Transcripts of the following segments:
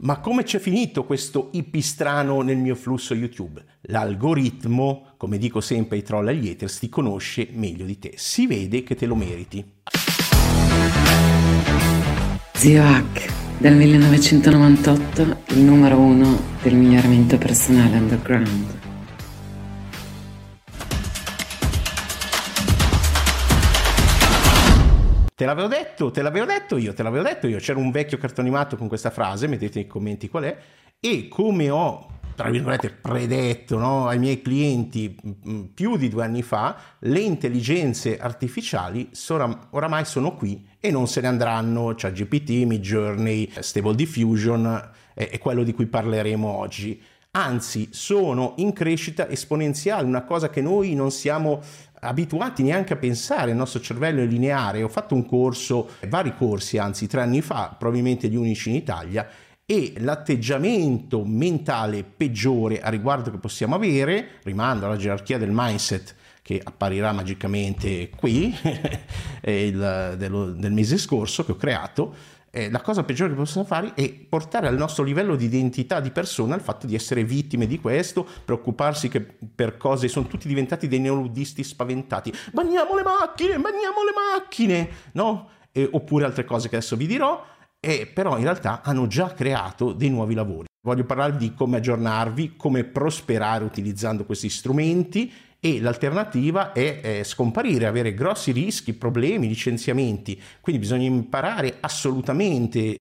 Ma come c'è finito questo IP strano nel mio flusso YouTube? L'algoritmo, come dico sempre ai troll e agli haters, ti conosce meglio di te. Si vede che te lo meriti. Zio Hack, dal 1998 il numero uno del miglioramento personale underground. Te l'avevo detto, te l'avevo detto io, te l'avevo detto io. C'era un vecchio cartonimato con questa frase, mettete nei commenti qual è. E come ho, tra virgolette, predetto no, ai miei clienti più di due anni fa, le intelligenze artificiali sono, oramai sono qui e non se ne andranno. C'è GPT, Midjourney, Stable Diffusion, è, è quello di cui parleremo oggi anzi sono in crescita esponenziale, una cosa che noi non siamo abituati neanche a pensare, il nostro cervello è lineare. Ho fatto un corso, vari corsi, anzi tre anni fa, probabilmente gli unici in Italia, e l'atteggiamento mentale peggiore a riguardo che possiamo avere, rimando alla gerarchia del mindset che apparirà magicamente qui, il, dello, del mese scorso che ho creato, eh, la cosa peggiore che possiamo fare è portare al nostro livello di identità di persona il fatto di essere vittime di questo, preoccuparsi che per cose sono tutti diventati dei neoludisti spaventati. Bagniamo le macchine, bagniamo le macchine, no? Eh, oppure altre cose che adesso vi dirò, e però in realtà hanno già creato dei nuovi lavori. Voglio parlare di come aggiornarvi, come prosperare utilizzando questi strumenti e l'alternativa è, è scomparire, avere grossi rischi, problemi, licenziamenti. Quindi bisogna imparare assolutamente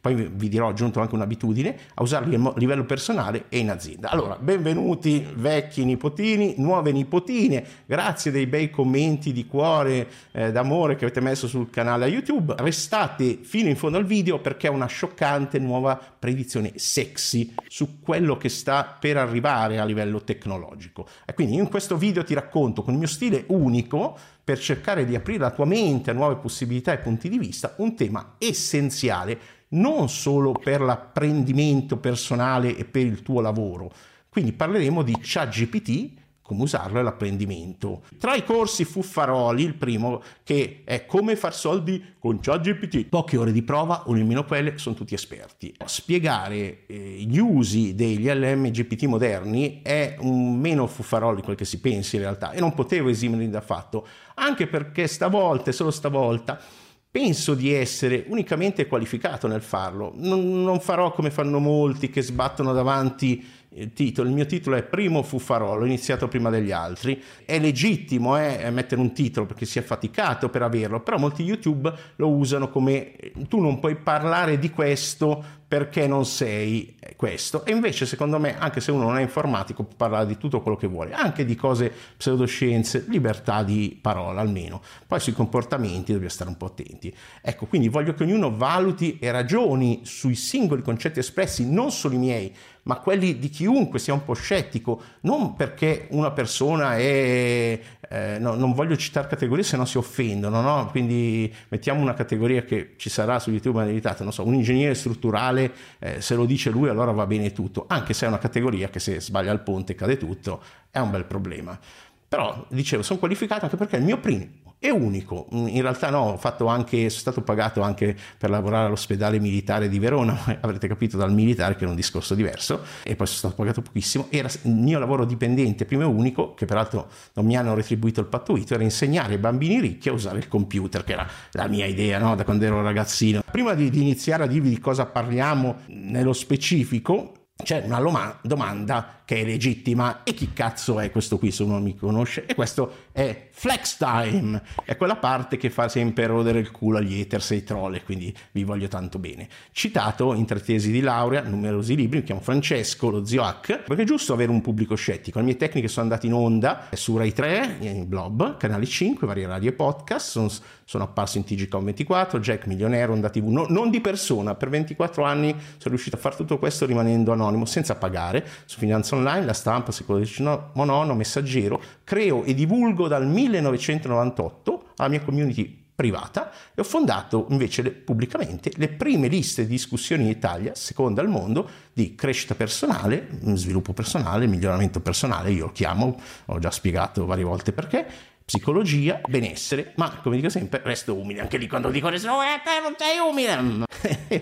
poi vi dirò, aggiunto anche un'abitudine, a usarli a livello personale e in azienda. Allora, benvenuti vecchi nipotini, nuove nipotine, grazie dei bei commenti di cuore, eh, d'amore che avete messo sul canale YouTube. Restate fino in fondo al video perché è una scioccante nuova predizione sexy su quello che sta per arrivare a livello tecnologico. E quindi in questo video ti racconto con il mio stile unico per cercare di aprire la tua mente a nuove possibilità e punti di vista, un tema essenziale non solo per l'apprendimento personale e per il tuo lavoro. Quindi parleremo di ChatGPT, come usarlo all'apprendimento. Tra i corsi fuffaroli, il primo che è come far soldi con ChatGPT. Poche ore di prova, o nemmeno quelle, sono tutti esperti. Spiegare eh, gli usi degli LM GPT moderni è un meno fuffaroli quel che si pensi in realtà e non potevo esimermi da fatto, anche perché stavolta, e solo stavolta, penso di essere unicamente qualificato nel farlo. Non, non, farò come fanno molti che sbattono davanti titolo. Il mio titolo è Primo Fuffarò, l'ho iniziato prima degli altri. È legittimo eh, mettere un titolo perché si è faticato per averlo, però molti YouTube lo usano come tu non puoi parlare di questo perché non sei questo. E invece, secondo me, anche se uno non è informatico, può parlare di tutto quello che vuole, anche di cose pseudoscienze, libertà di parola almeno. Poi sui comportamenti dobbiamo stare un po' attenti. Ecco, quindi voglio che ognuno valuti e ragioni sui singoli concetti espressi, non solo i miei, ma quelli di chiunque sia un po' scettico, non perché una persona è... Eh, no, non voglio citare categorie se no si offendono, no? quindi mettiamo una categoria che ci sarà su YouTube abilitata, non so, un ingegnere strutturale, eh, se lo dice lui allora va bene tutto, anche se è una categoria che se sbaglia il ponte cade tutto, è un bel problema. Però, dicevo, sono qualificato anche perché il mio primo è unico. In realtà no, ho fatto anche, sono stato pagato anche per lavorare all'ospedale militare di Verona, avrete capito dal militare che è un discorso diverso, e poi sono stato pagato pochissimo. Era il mio lavoro dipendente, primo e unico, che peraltro non mi hanno retribuito il pattuito, era insegnare ai bambini ricchi a usare il computer, che era la mia idea no? da quando ero ragazzino. Prima di, di iniziare a dirvi di cosa parliamo nello specifico, c'è una domanda che è legittima. E chi cazzo è questo qui se uno mi conosce? E questo è flex time. È quella parte che fa sempre rodere il culo agli haters e ai troll quindi vi voglio tanto bene. Citato in tre tesi di laurea numerosi libri mi chiamo Francesco lo zio Hack. Perché è giusto avere un pubblico scettico. Le mie tecniche sono andate in onda su Rai 3 in Blob canale 5 varie radio e podcast. Sono, sono apparso in TGCOM24 Jack Milionario Onda TV no, non di persona per 24 anni sono riuscito a fare tutto questo rimanendo anonimo senza pagare su finanza online, la stampa, secondo Monono, messaggero, creo e divulgo dal 1998 la mia community privata e ho fondato invece le, pubblicamente le prime liste di discussioni in Italia, seconda al mondo, di crescita personale, sviluppo personale, miglioramento personale, io lo chiamo, ho già spiegato varie volte perché, psicologia, benessere, ma come dico sempre, resto umile. Anche lì quando dico resto umile, te non sei umile.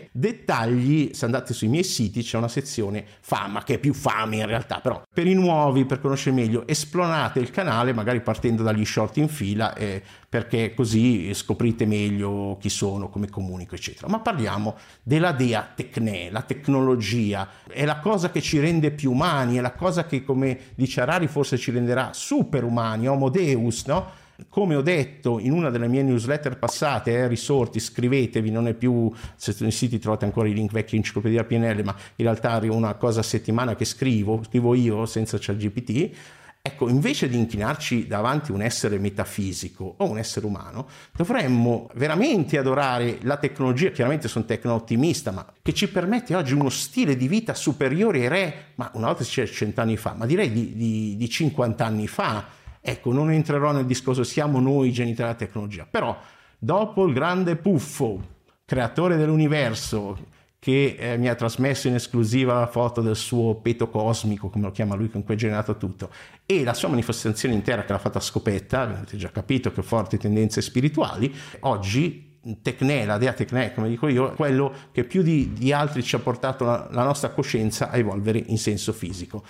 Dettagli, se andate sui miei siti c'è una sezione fama, che è più fame in realtà, però per i nuovi, per conoscere meglio, esplonate il canale, magari partendo dagli short in fila, eh, perché così scoprite meglio chi sono, come comunico, eccetera. Ma parliamo della Dea Tecne, la tecnologia, è la cosa che ci rende più umani, è la cosa che, come dice Harari, forse ci renderà superumani, homo deus, no? Come ho detto in una delle mie newsletter passate, eh, risorti, scrivetevi, non è più, se nei siti trovate ancora i link vecchi enciclopedia PNL, ma in realtà è una cosa a settimana che scrivo, scrivo io senza ChatGPT. Ecco, invece di inchinarci davanti a un essere metafisico o un essere umano, dovremmo veramente adorare la tecnologia, chiaramente sono tecno-ottimista, ma che ci permette oggi uno stile di vita superiore ai re, ma una volta c'era cent'anni fa, ma direi di, di, di 50 anni fa, Ecco, non entrerò nel discorso siamo noi genitori della tecnologia, però dopo il grande puffo, creatore dell'universo, che eh, mi ha trasmesso in esclusiva la foto del suo peto cosmico, come lo chiama lui, con cui è generato tutto, e la sua manifestazione intera che l'ha fatta a scopetta, avete già capito che forti tendenze spirituali, oggi Tecne, la dea Tecne, come dico io, è quello che più di, di altri ci ha portato la, la nostra coscienza a evolvere in senso fisico.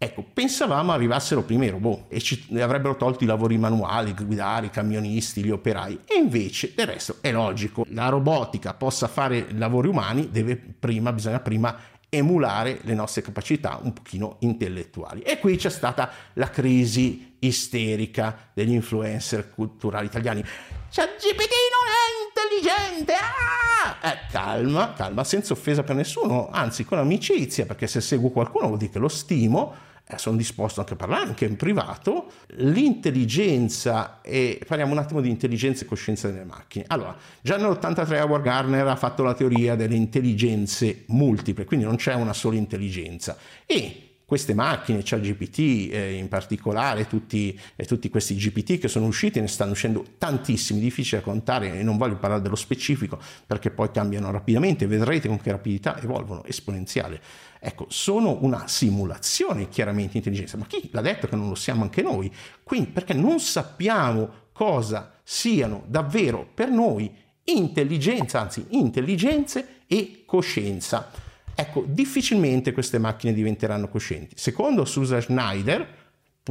Ecco, pensavamo arrivassero prima i robot e ci avrebbero tolto i lavori manuali, guidare, i camionisti, gli operai. E invece, del resto, è logico, la robotica possa fare lavori umani, prima, bisogna prima emulare le nostre capacità un pochino intellettuali. E qui c'è stata la crisi isterica degli influencer culturali italiani. C'è GPT non è intelligente! Ah! Eh, calma, calma, senza offesa per nessuno, anzi con amicizia, perché se seguo qualcuno vuol dire che lo stimo eh, sono disposto anche a parlare, anche in privato, l'intelligenza, e parliamo un attimo di intelligenza e coscienza delle macchine. Allora, già nell'83 Howard Garner ha fatto la teoria delle intelligenze multiple, quindi non c'è una sola intelligenza. E queste macchine, ChatGPT eh, in particolare, tutti, eh, tutti, questi GPT che sono usciti, ne stanno uscendo tantissimi, difficili da contare e non voglio parlare dello specifico perché poi cambiano rapidamente, vedrete con che rapidità evolvono, esponenziale. Ecco, sono una simulazione chiaramente intelligenza, ma chi l'ha detto che non lo siamo anche noi? Quindi perché non sappiamo cosa siano davvero per noi intelligenza, anzi intelligenze e coscienza. Ecco, difficilmente queste macchine diventeranno coscienti. Secondo Susan Schneider,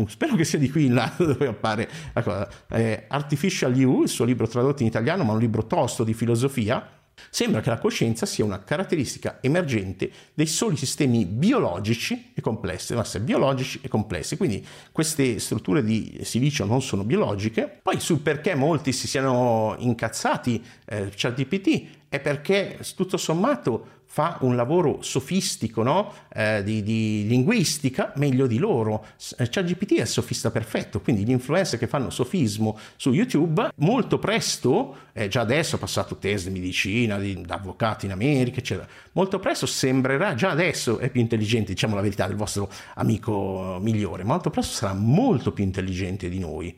spero che sia di qui in là dove appare la cosa, eh, Artificial You, il suo libro tradotto in italiano, ma un libro tosto di filosofia, Sembra che la coscienza sia una caratteristica emergente dei soli sistemi biologici e complessi, essere biologici e complessi, quindi queste strutture di silicio non sono biologiche. Poi sul perché molti si siano incazzati, eh, ChatGPT, è perché tutto sommato fa un lavoro sofistico no? eh, di, di, linguistica meglio di loro. Eh, ChatGPT è il sofista perfetto, quindi gli influencer che fanno sofismo su YouTube molto presto, eh, già adesso ha passato test di medicina, di, da avvocati in America, eccetera, molto presto sembrerà, già adesso è più intelligente, diciamo la verità, del vostro amico migliore, molto presto sarà molto più intelligente di noi.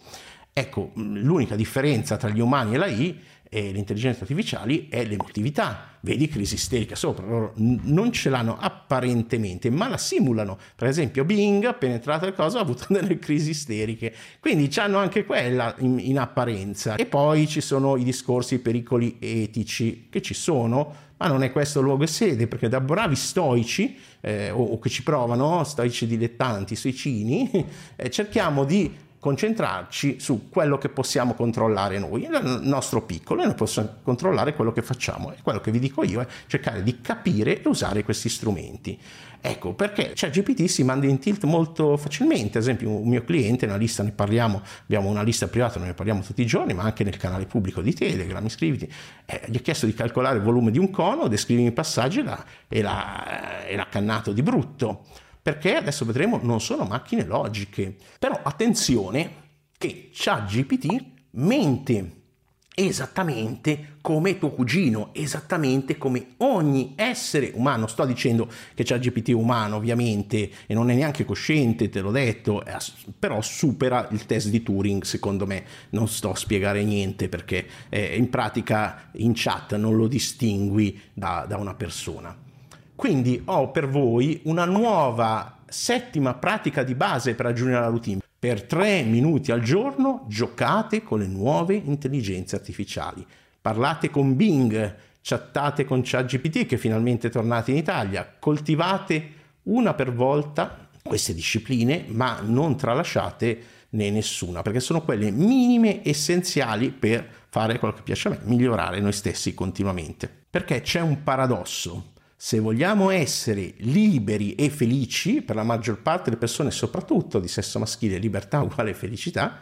Ecco, l'unica differenza tra gli umani e la I e le intelligenze è l'emotività. Vedi crisi isterica sopra, loro non ce l'hanno apparentemente, ma la simulano. Per esempio, Bing, appena entrata il cosa, ha avuto delle crisi isteriche. Quindi hanno anche quella in, in apparenza. E poi ci sono i discorsi, i pericoli etici che ci sono, ma non è questo luogo e sede, perché da bravi stoici, eh, o, o, che ci provano, stoici dilettanti, suicini, eh, cerchiamo di concentrarci su quello che possiamo controllare noi, il nostro piccolo, e noi possiamo controllare quello che facciamo. E quello che vi dico io è cercare di capire e usare questi strumenti. Ecco, perché cioè, GPT si manda in tilt molto facilmente, ad esempio un mio cliente, una lista ne parliamo, abbiamo una lista privata, ne parliamo tutti i giorni, ma anche nel canale pubblico di Telegram, iscriviti, eh, gli ho chiesto di calcolare il volume di un cono, descrivimi i passaggi e l'ha, e l'ha, e l'ha cannato di brutto perché adesso vedremo non sono macchine logiche. Però attenzione che ChatGPT mente esattamente come tuo cugino, esattamente come ogni essere umano. Sto dicendo che ChatGPT è umano, ovviamente, e non è neanche cosciente, te l'ho detto, però supera il test di Turing, secondo me. Non sto a spiegare niente perché eh, in pratica in chat non lo distingui da, da una persona. Quindi ho per voi una nuova settima pratica di base per aggiungere alla routine. Per tre minuti al giorno giocate con le nuove intelligenze artificiali. Parlate con Bing, chattate con ChatGPT che finalmente è tornato in Italia, coltivate una per volta queste discipline, ma non tralasciate né nessuna, perché sono quelle minime essenziali per fare quello che piace a me, migliorare noi stessi continuamente. Perché c'è un paradosso. Se vogliamo essere liberi e felici, per la maggior parte delle persone, soprattutto di sesso maschile, libertà uguale felicità,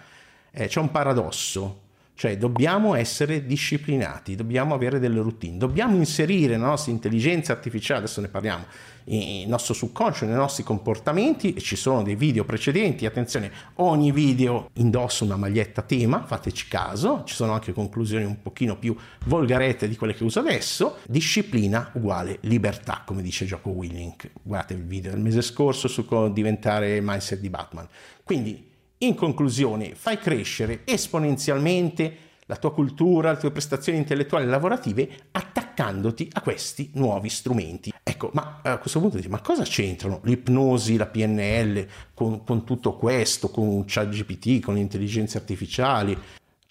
eh, c'è un paradosso. Cioè dobbiamo essere disciplinati, dobbiamo avere delle routine, dobbiamo inserire la nostra intelligenza artificiale, adesso ne parliamo, il nostro subconscio, nei nostri comportamenti e ci sono dei video precedenti, attenzione, ogni video indossa una maglietta tema, fateci caso, ci sono anche conclusioni un pochino più volgarette di quelle che uso adesso, disciplina uguale libertà, come dice Gioco Willink, guardate il video del mese scorso su come diventare mindset di Batman. Quindi in conclusione, fai crescere esponenzialmente la tua cultura, le tue prestazioni intellettuali e lavorative attaccandoti a questi nuovi strumenti. Ecco, ma a questo punto dici, ma cosa c'entrano l'ipnosi, la PNL con, con tutto questo, con ChatGPT, con le intelligenze artificiali?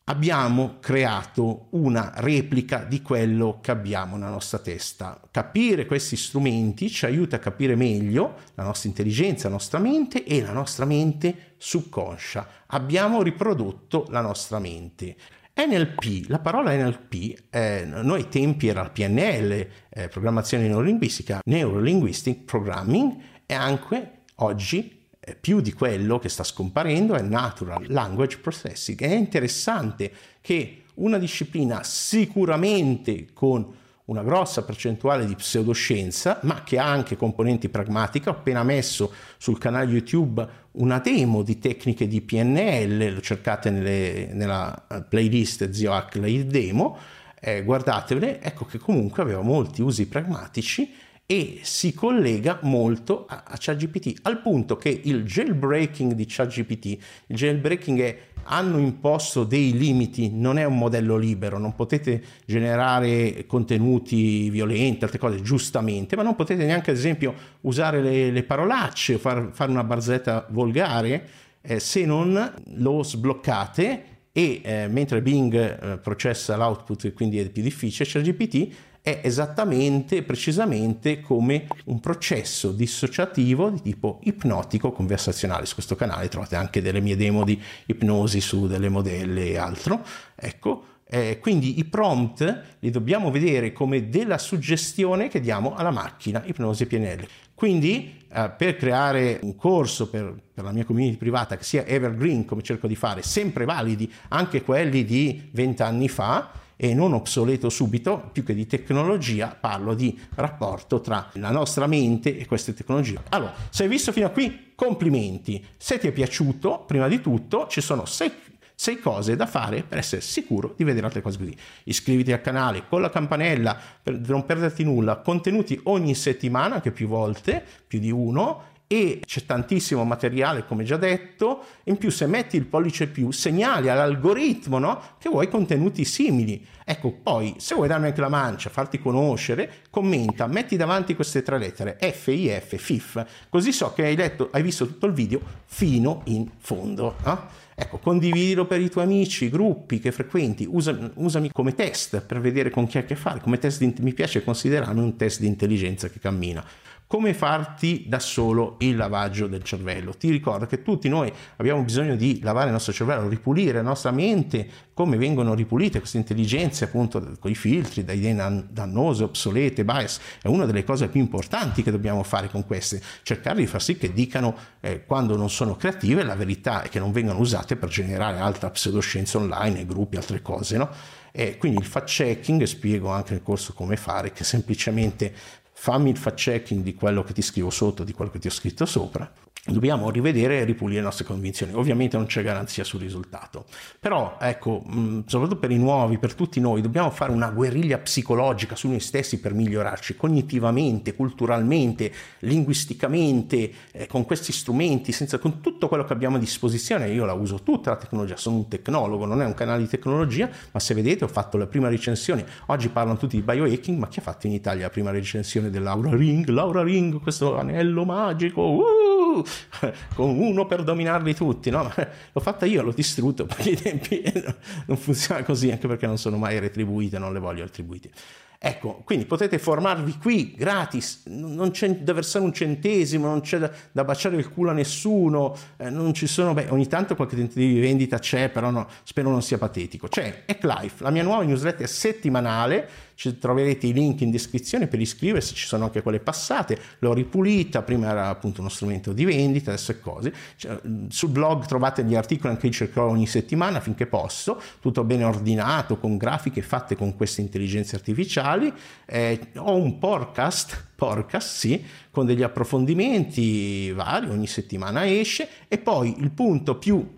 Abbiamo creato una replica di quello che abbiamo nella nostra testa. Capire questi strumenti ci aiuta a capire meglio la nostra intelligenza, la nostra mente e la nostra mente subconscia. Abbiamo riprodotto la nostra mente. NLP, la parola NLP, eh, noi tempi era PNL, eh, programmazione neurolinguistica, Neurolinguistic Programming e anche oggi più di quello che sta scomparendo è Natural Language Processing. È interessante che una disciplina sicuramente con una grossa percentuale di pseudoscienza, ma che ha anche componenti pragmatiche. Ho appena messo sul canale YouTube una demo di tecniche di PNL, lo cercate nelle, nella playlist Zio Hackley Demo, eh, guardatevele, ecco che comunque aveva molti usi pragmatici e si collega molto a, a ChatGPT al punto che il jailbreaking di ChatGPT, il jailbreaking è hanno imposto dei limiti, non è un modello libero, non potete generare contenuti violenti, altre cose, giustamente, ma non potete neanche ad esempio usare le, le parolacce far, fare una barzetta volgare eh, se non lo sbloccate e eh, mentre Bing eh, processa l'output quindi è più difficile, ChatGPT è esattamente, precisamente come un processo dissociativo di tipo ipnotico conversazionale. Su questo canale trovate anche delle mie demo di ipnosi su delle modelle e altro. Ecco, eh, quindi i prompt li dobbiamo vedere come della suggestione che diamo alla macchina ipnosi PNL. Quindi eh, per creare un corso per, per, la mia community privata che sia evergreen come cerco di fare, sempre validi, anche quelli di vent'anni fa, e non obsoleto subito, più che di tecnologia, parlo di rapporto tra la nostra mente e queste tecnologie. Allora, se hai visto fino a qui, complimenti. Se ti è piaciuto, prima di tutto, ci sono sei, sei cose da fare per essere sicuro di vedere altre cose così. Iscriviti al canale con la campanella per non perderti nulla, contenuti ogni settimana, anche più volte, più di uno e c'è tantissimo materiale come già detto in più se metti il pollice più segnali all'algoritmo no? che vuoi contenuti simili ecco poi se vuoi darmi anche la mancia farti conoscere commenta metti davanti queste tre lettere FIF FIF così so che hai letto hai visto tutto il video fino in fondo no? Ecco, condividilo per i tuoi amici, gruppi che frequenti, usami, usami come test per vedere con chi hai a che fare. Come test di, mi piace considerarmi un test di intelligenza che cammina come farti da solo il lavaggio del cervello. Ti ricordo che tutti noi abbiamo bisogno di lavare il nostro cervello, ripulire la nostra mente, come vengono ripulite queste intelligenze appunto con i filtri, da idee dannose, obsolete, bias, è una delle cose più importanti che dobbiamo fare con queste, cercare di far sì che dicano eh, quando non sono creative la verità e che non vengano usate per generare altra pseudoscienza online, gruppi, altre cose, no? E quindi il fact checking, spiego anche nel corso come fare, che semplicemente fammi il fact checking di quello che ti scrivo sotto, di quello che ti ho scritto sopra dobbiamo rivedere e ripulire le nostre convinzioni. Ovviamente non c'è garanzia sul risultato, però ecco, soprattutto per i nuovi, per tutti noi, dobbiamo fare una guerriglia psicologica su noi stessi per migliorarci cognitivamente, culturalmente, linguisticamente, eh, con questi strumenti, senza, con tutto quello che abbiamo a disposizione. Io la uso tutta la tecnologia, sono un tecnologo, non è un canale di tecnologia, ma se vedete ho fatto la prima recensione, oggi parlano tutti di biohacking, ma chi ha fatto in Italia la prima recensione dell'Aura Ring? Laura Ring, questo anello magico, uh! con uno per dominarli tutti, no? L'ho fatta io, l'ho distrutto perché i tempi non funziona così, anche perché non sono mai retribuite, non le voglio retribuite. Ecco, quindi potete formarvi qui gratis, non c'è da versare un centesimo, non c'è da, da baciare il culo a nessuno, eh, non ci sono, beh, ogni tanto qualche tentativo di vendita c'è, però no, spero non sia patetico. C'è Hacklife, la mia nuova newsletter settimanale ci troverete i link in descrizione per iscriversi, ci sono anche quelle passate, l'ho ripulita, prima era appunto uno strumento di vendita, adesso è così. Cioè, sul blog trovate gli articoli anche io cercherò ogni settimana finché posso, tutto bene ordinato, con grafiche fatte con queste intelligenze artificiali. Eh, ho un podcast, podcast sì, con degli approfondimenti vari, ogni settimana esce e poi il punto più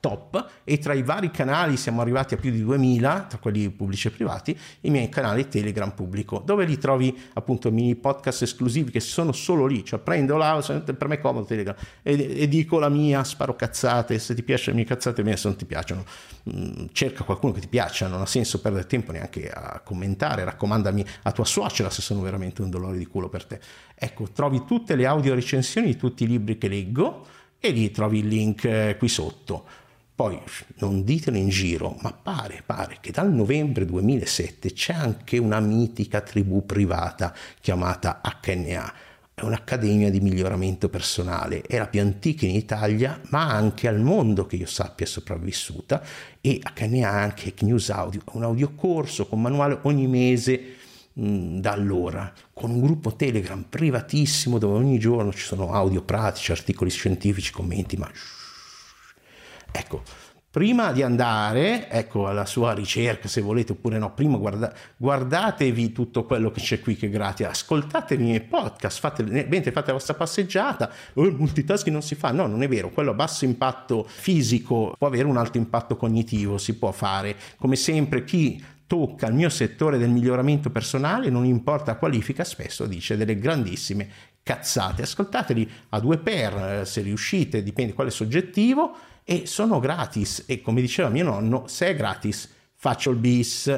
top e tra i vari canali siamo arrivati a più di 2000 tra quelli pubblici e privati i miei canali telegram pubblico dove li trovi appunto mini podcast esclusivi che sono solo lì cioè prendo là per me è comodo telegram e, e, dico la mia sparo cazzate se ti piacciono le mie cazzate me se non ti piacciono mm, cerca qualcuno che ti piaccia non ha senso perdere tempo neanche a commentare raccomandami a tua suocera se sono veramente un dolore di culo per te. Ecco trovi tutte le audio recensioni di tutti i libri che leggo e lì trovi il link eh, qui sotto poi non ditelo in giro, ma pare, pare che dal novembre 2007 c'è anche una mitica tribù privata chiamata HNA. È un'accademia di miglioramento personale, è la più antica in Italia, ma anche al mondo che io sappia è sopravvissuta. E HNA ha anche News Audio, un audiocorso con manuale ogni mese da allora, con un gruppo Telegram privatissimo dove ogni giorno ci sono audio pratici, articoli scientifici, commenti, ma Ecco, prima di andare ecco, alla sua ricerca, se volete oppure no, prima guarda, guardatevi tutto quello che c'è qui che è gratis, ascoltatevi i miei podcast, fate, mentre fate la vostra passeggiata, il multitasking non si fa, no, non è vero, quello a basso impatto fisico può avere un alto impatto cognitivo, si può fare, come sempre chi tocca il mio settore del miglioramento personale, non importa qualifica, spesso dice delle grandissime cazzate. Ascoltateli a due per, eh, se riuscite, dipende quale soggettivo, e sono gratis e come diceva mio nonno se è gratis faccio il bis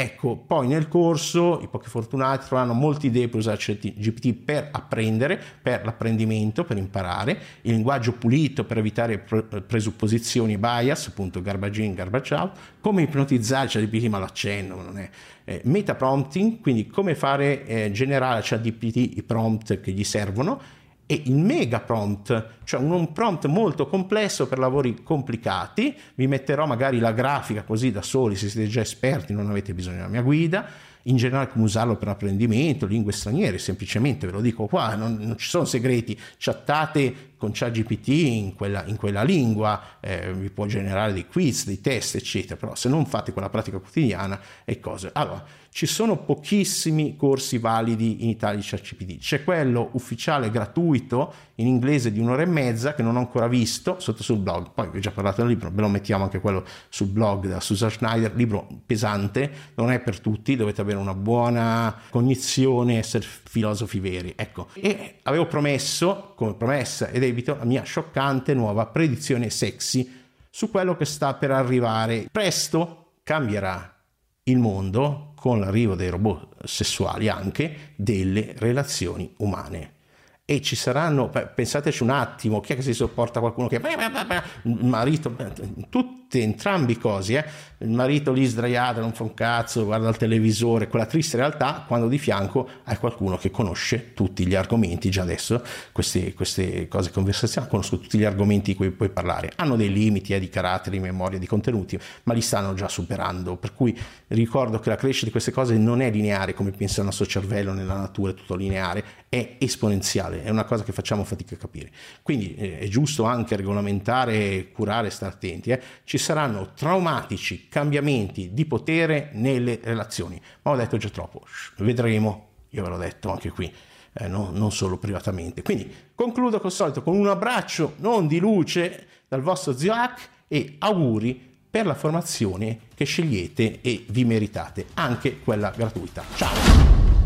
ecco poi nel corso i pochi fortunati troveranno molte idee per usare GPT per apprendere per l'apprendimento per imparare il linguaggio pulito per evitare presupposizioni bias appunto garbage in garbage out come ipnotizzare ChatGPT ma l'accenno non è eh, meta prompting quindi come fare eh, generare a ChatGPT i prompt che gli servono e il mega prompt, cioè un prompt molto complesso per lavori complicati. Vi metterò magari la grafica così da soli, se siete già esperti non avete bisogno della mia guida. In generale come usarlo per apprendimento, lingue straniere, semplicemente ve lo dico qua, non, non ci sono segreti, chattate con ChatGPT in quella, in quella lingua, eh, vi può generare dei quiz, dei test, eccetera, però se non fate quella pratica quotidiana e cose. Allora, ci sono pochissimi corsi validi in Italia di ChatGPT. C'è quello ufficiale gratuito in inglese di un'ora e mezza che non ho ancora visto sotto sul blog. Poi vi ho già parlato del libro, ve lo mettiamo anche quello sul blog da Susan Schneider, libro pesante, non è per tutti, dovete avere una buona cognizione, essere filosofi veri. Ecco, e avevo promesso, come promessa ed evito, la mia scioccante nuova predizione sexy su quello che sta per arrivare. Presto cambierà il mondo con l'arrivo dei robot sessuali anche delle relazioni umane e ci saranno, pensateci un attimo, chi è che si sopporta qualcuno che marito, tutte, entrambi i cosi, eh? Il marito lì sdraiato, non fa un cazzo, guarda il televisore, quella triste realtà, quando di fianco hai qualcuno che conosce tutti gli argomenti, già adesso queste, queste cose conversazionali, conosco tutti gli argomenti di cui puoi parlare, hanno dei limiti eh, di carattere, di memoria, di contenuti, ma li stanno già superando, per cui ricordo che la crescita di queste cose non è lineare come pensa il nostro cervello nella natura, è tutto lineare, è esponenziale, è una cosa che facciamo fatica a capire. Quindi eh, è giusto anche regolamentare, curare, stare attenti. Eh. Ci saranno traumatici cambiamenti di potere nelle relazioni, ma ho detto già troppo, vedremo, io ve l'ho detto anche qui. Eh, no, non solo privatamente. Quindi concludo col solito con un abbraccio non di luce dal vostro zio Hack e auguri per la formazione che scegliete e vi meritate, anche quella gratuita. Ciao!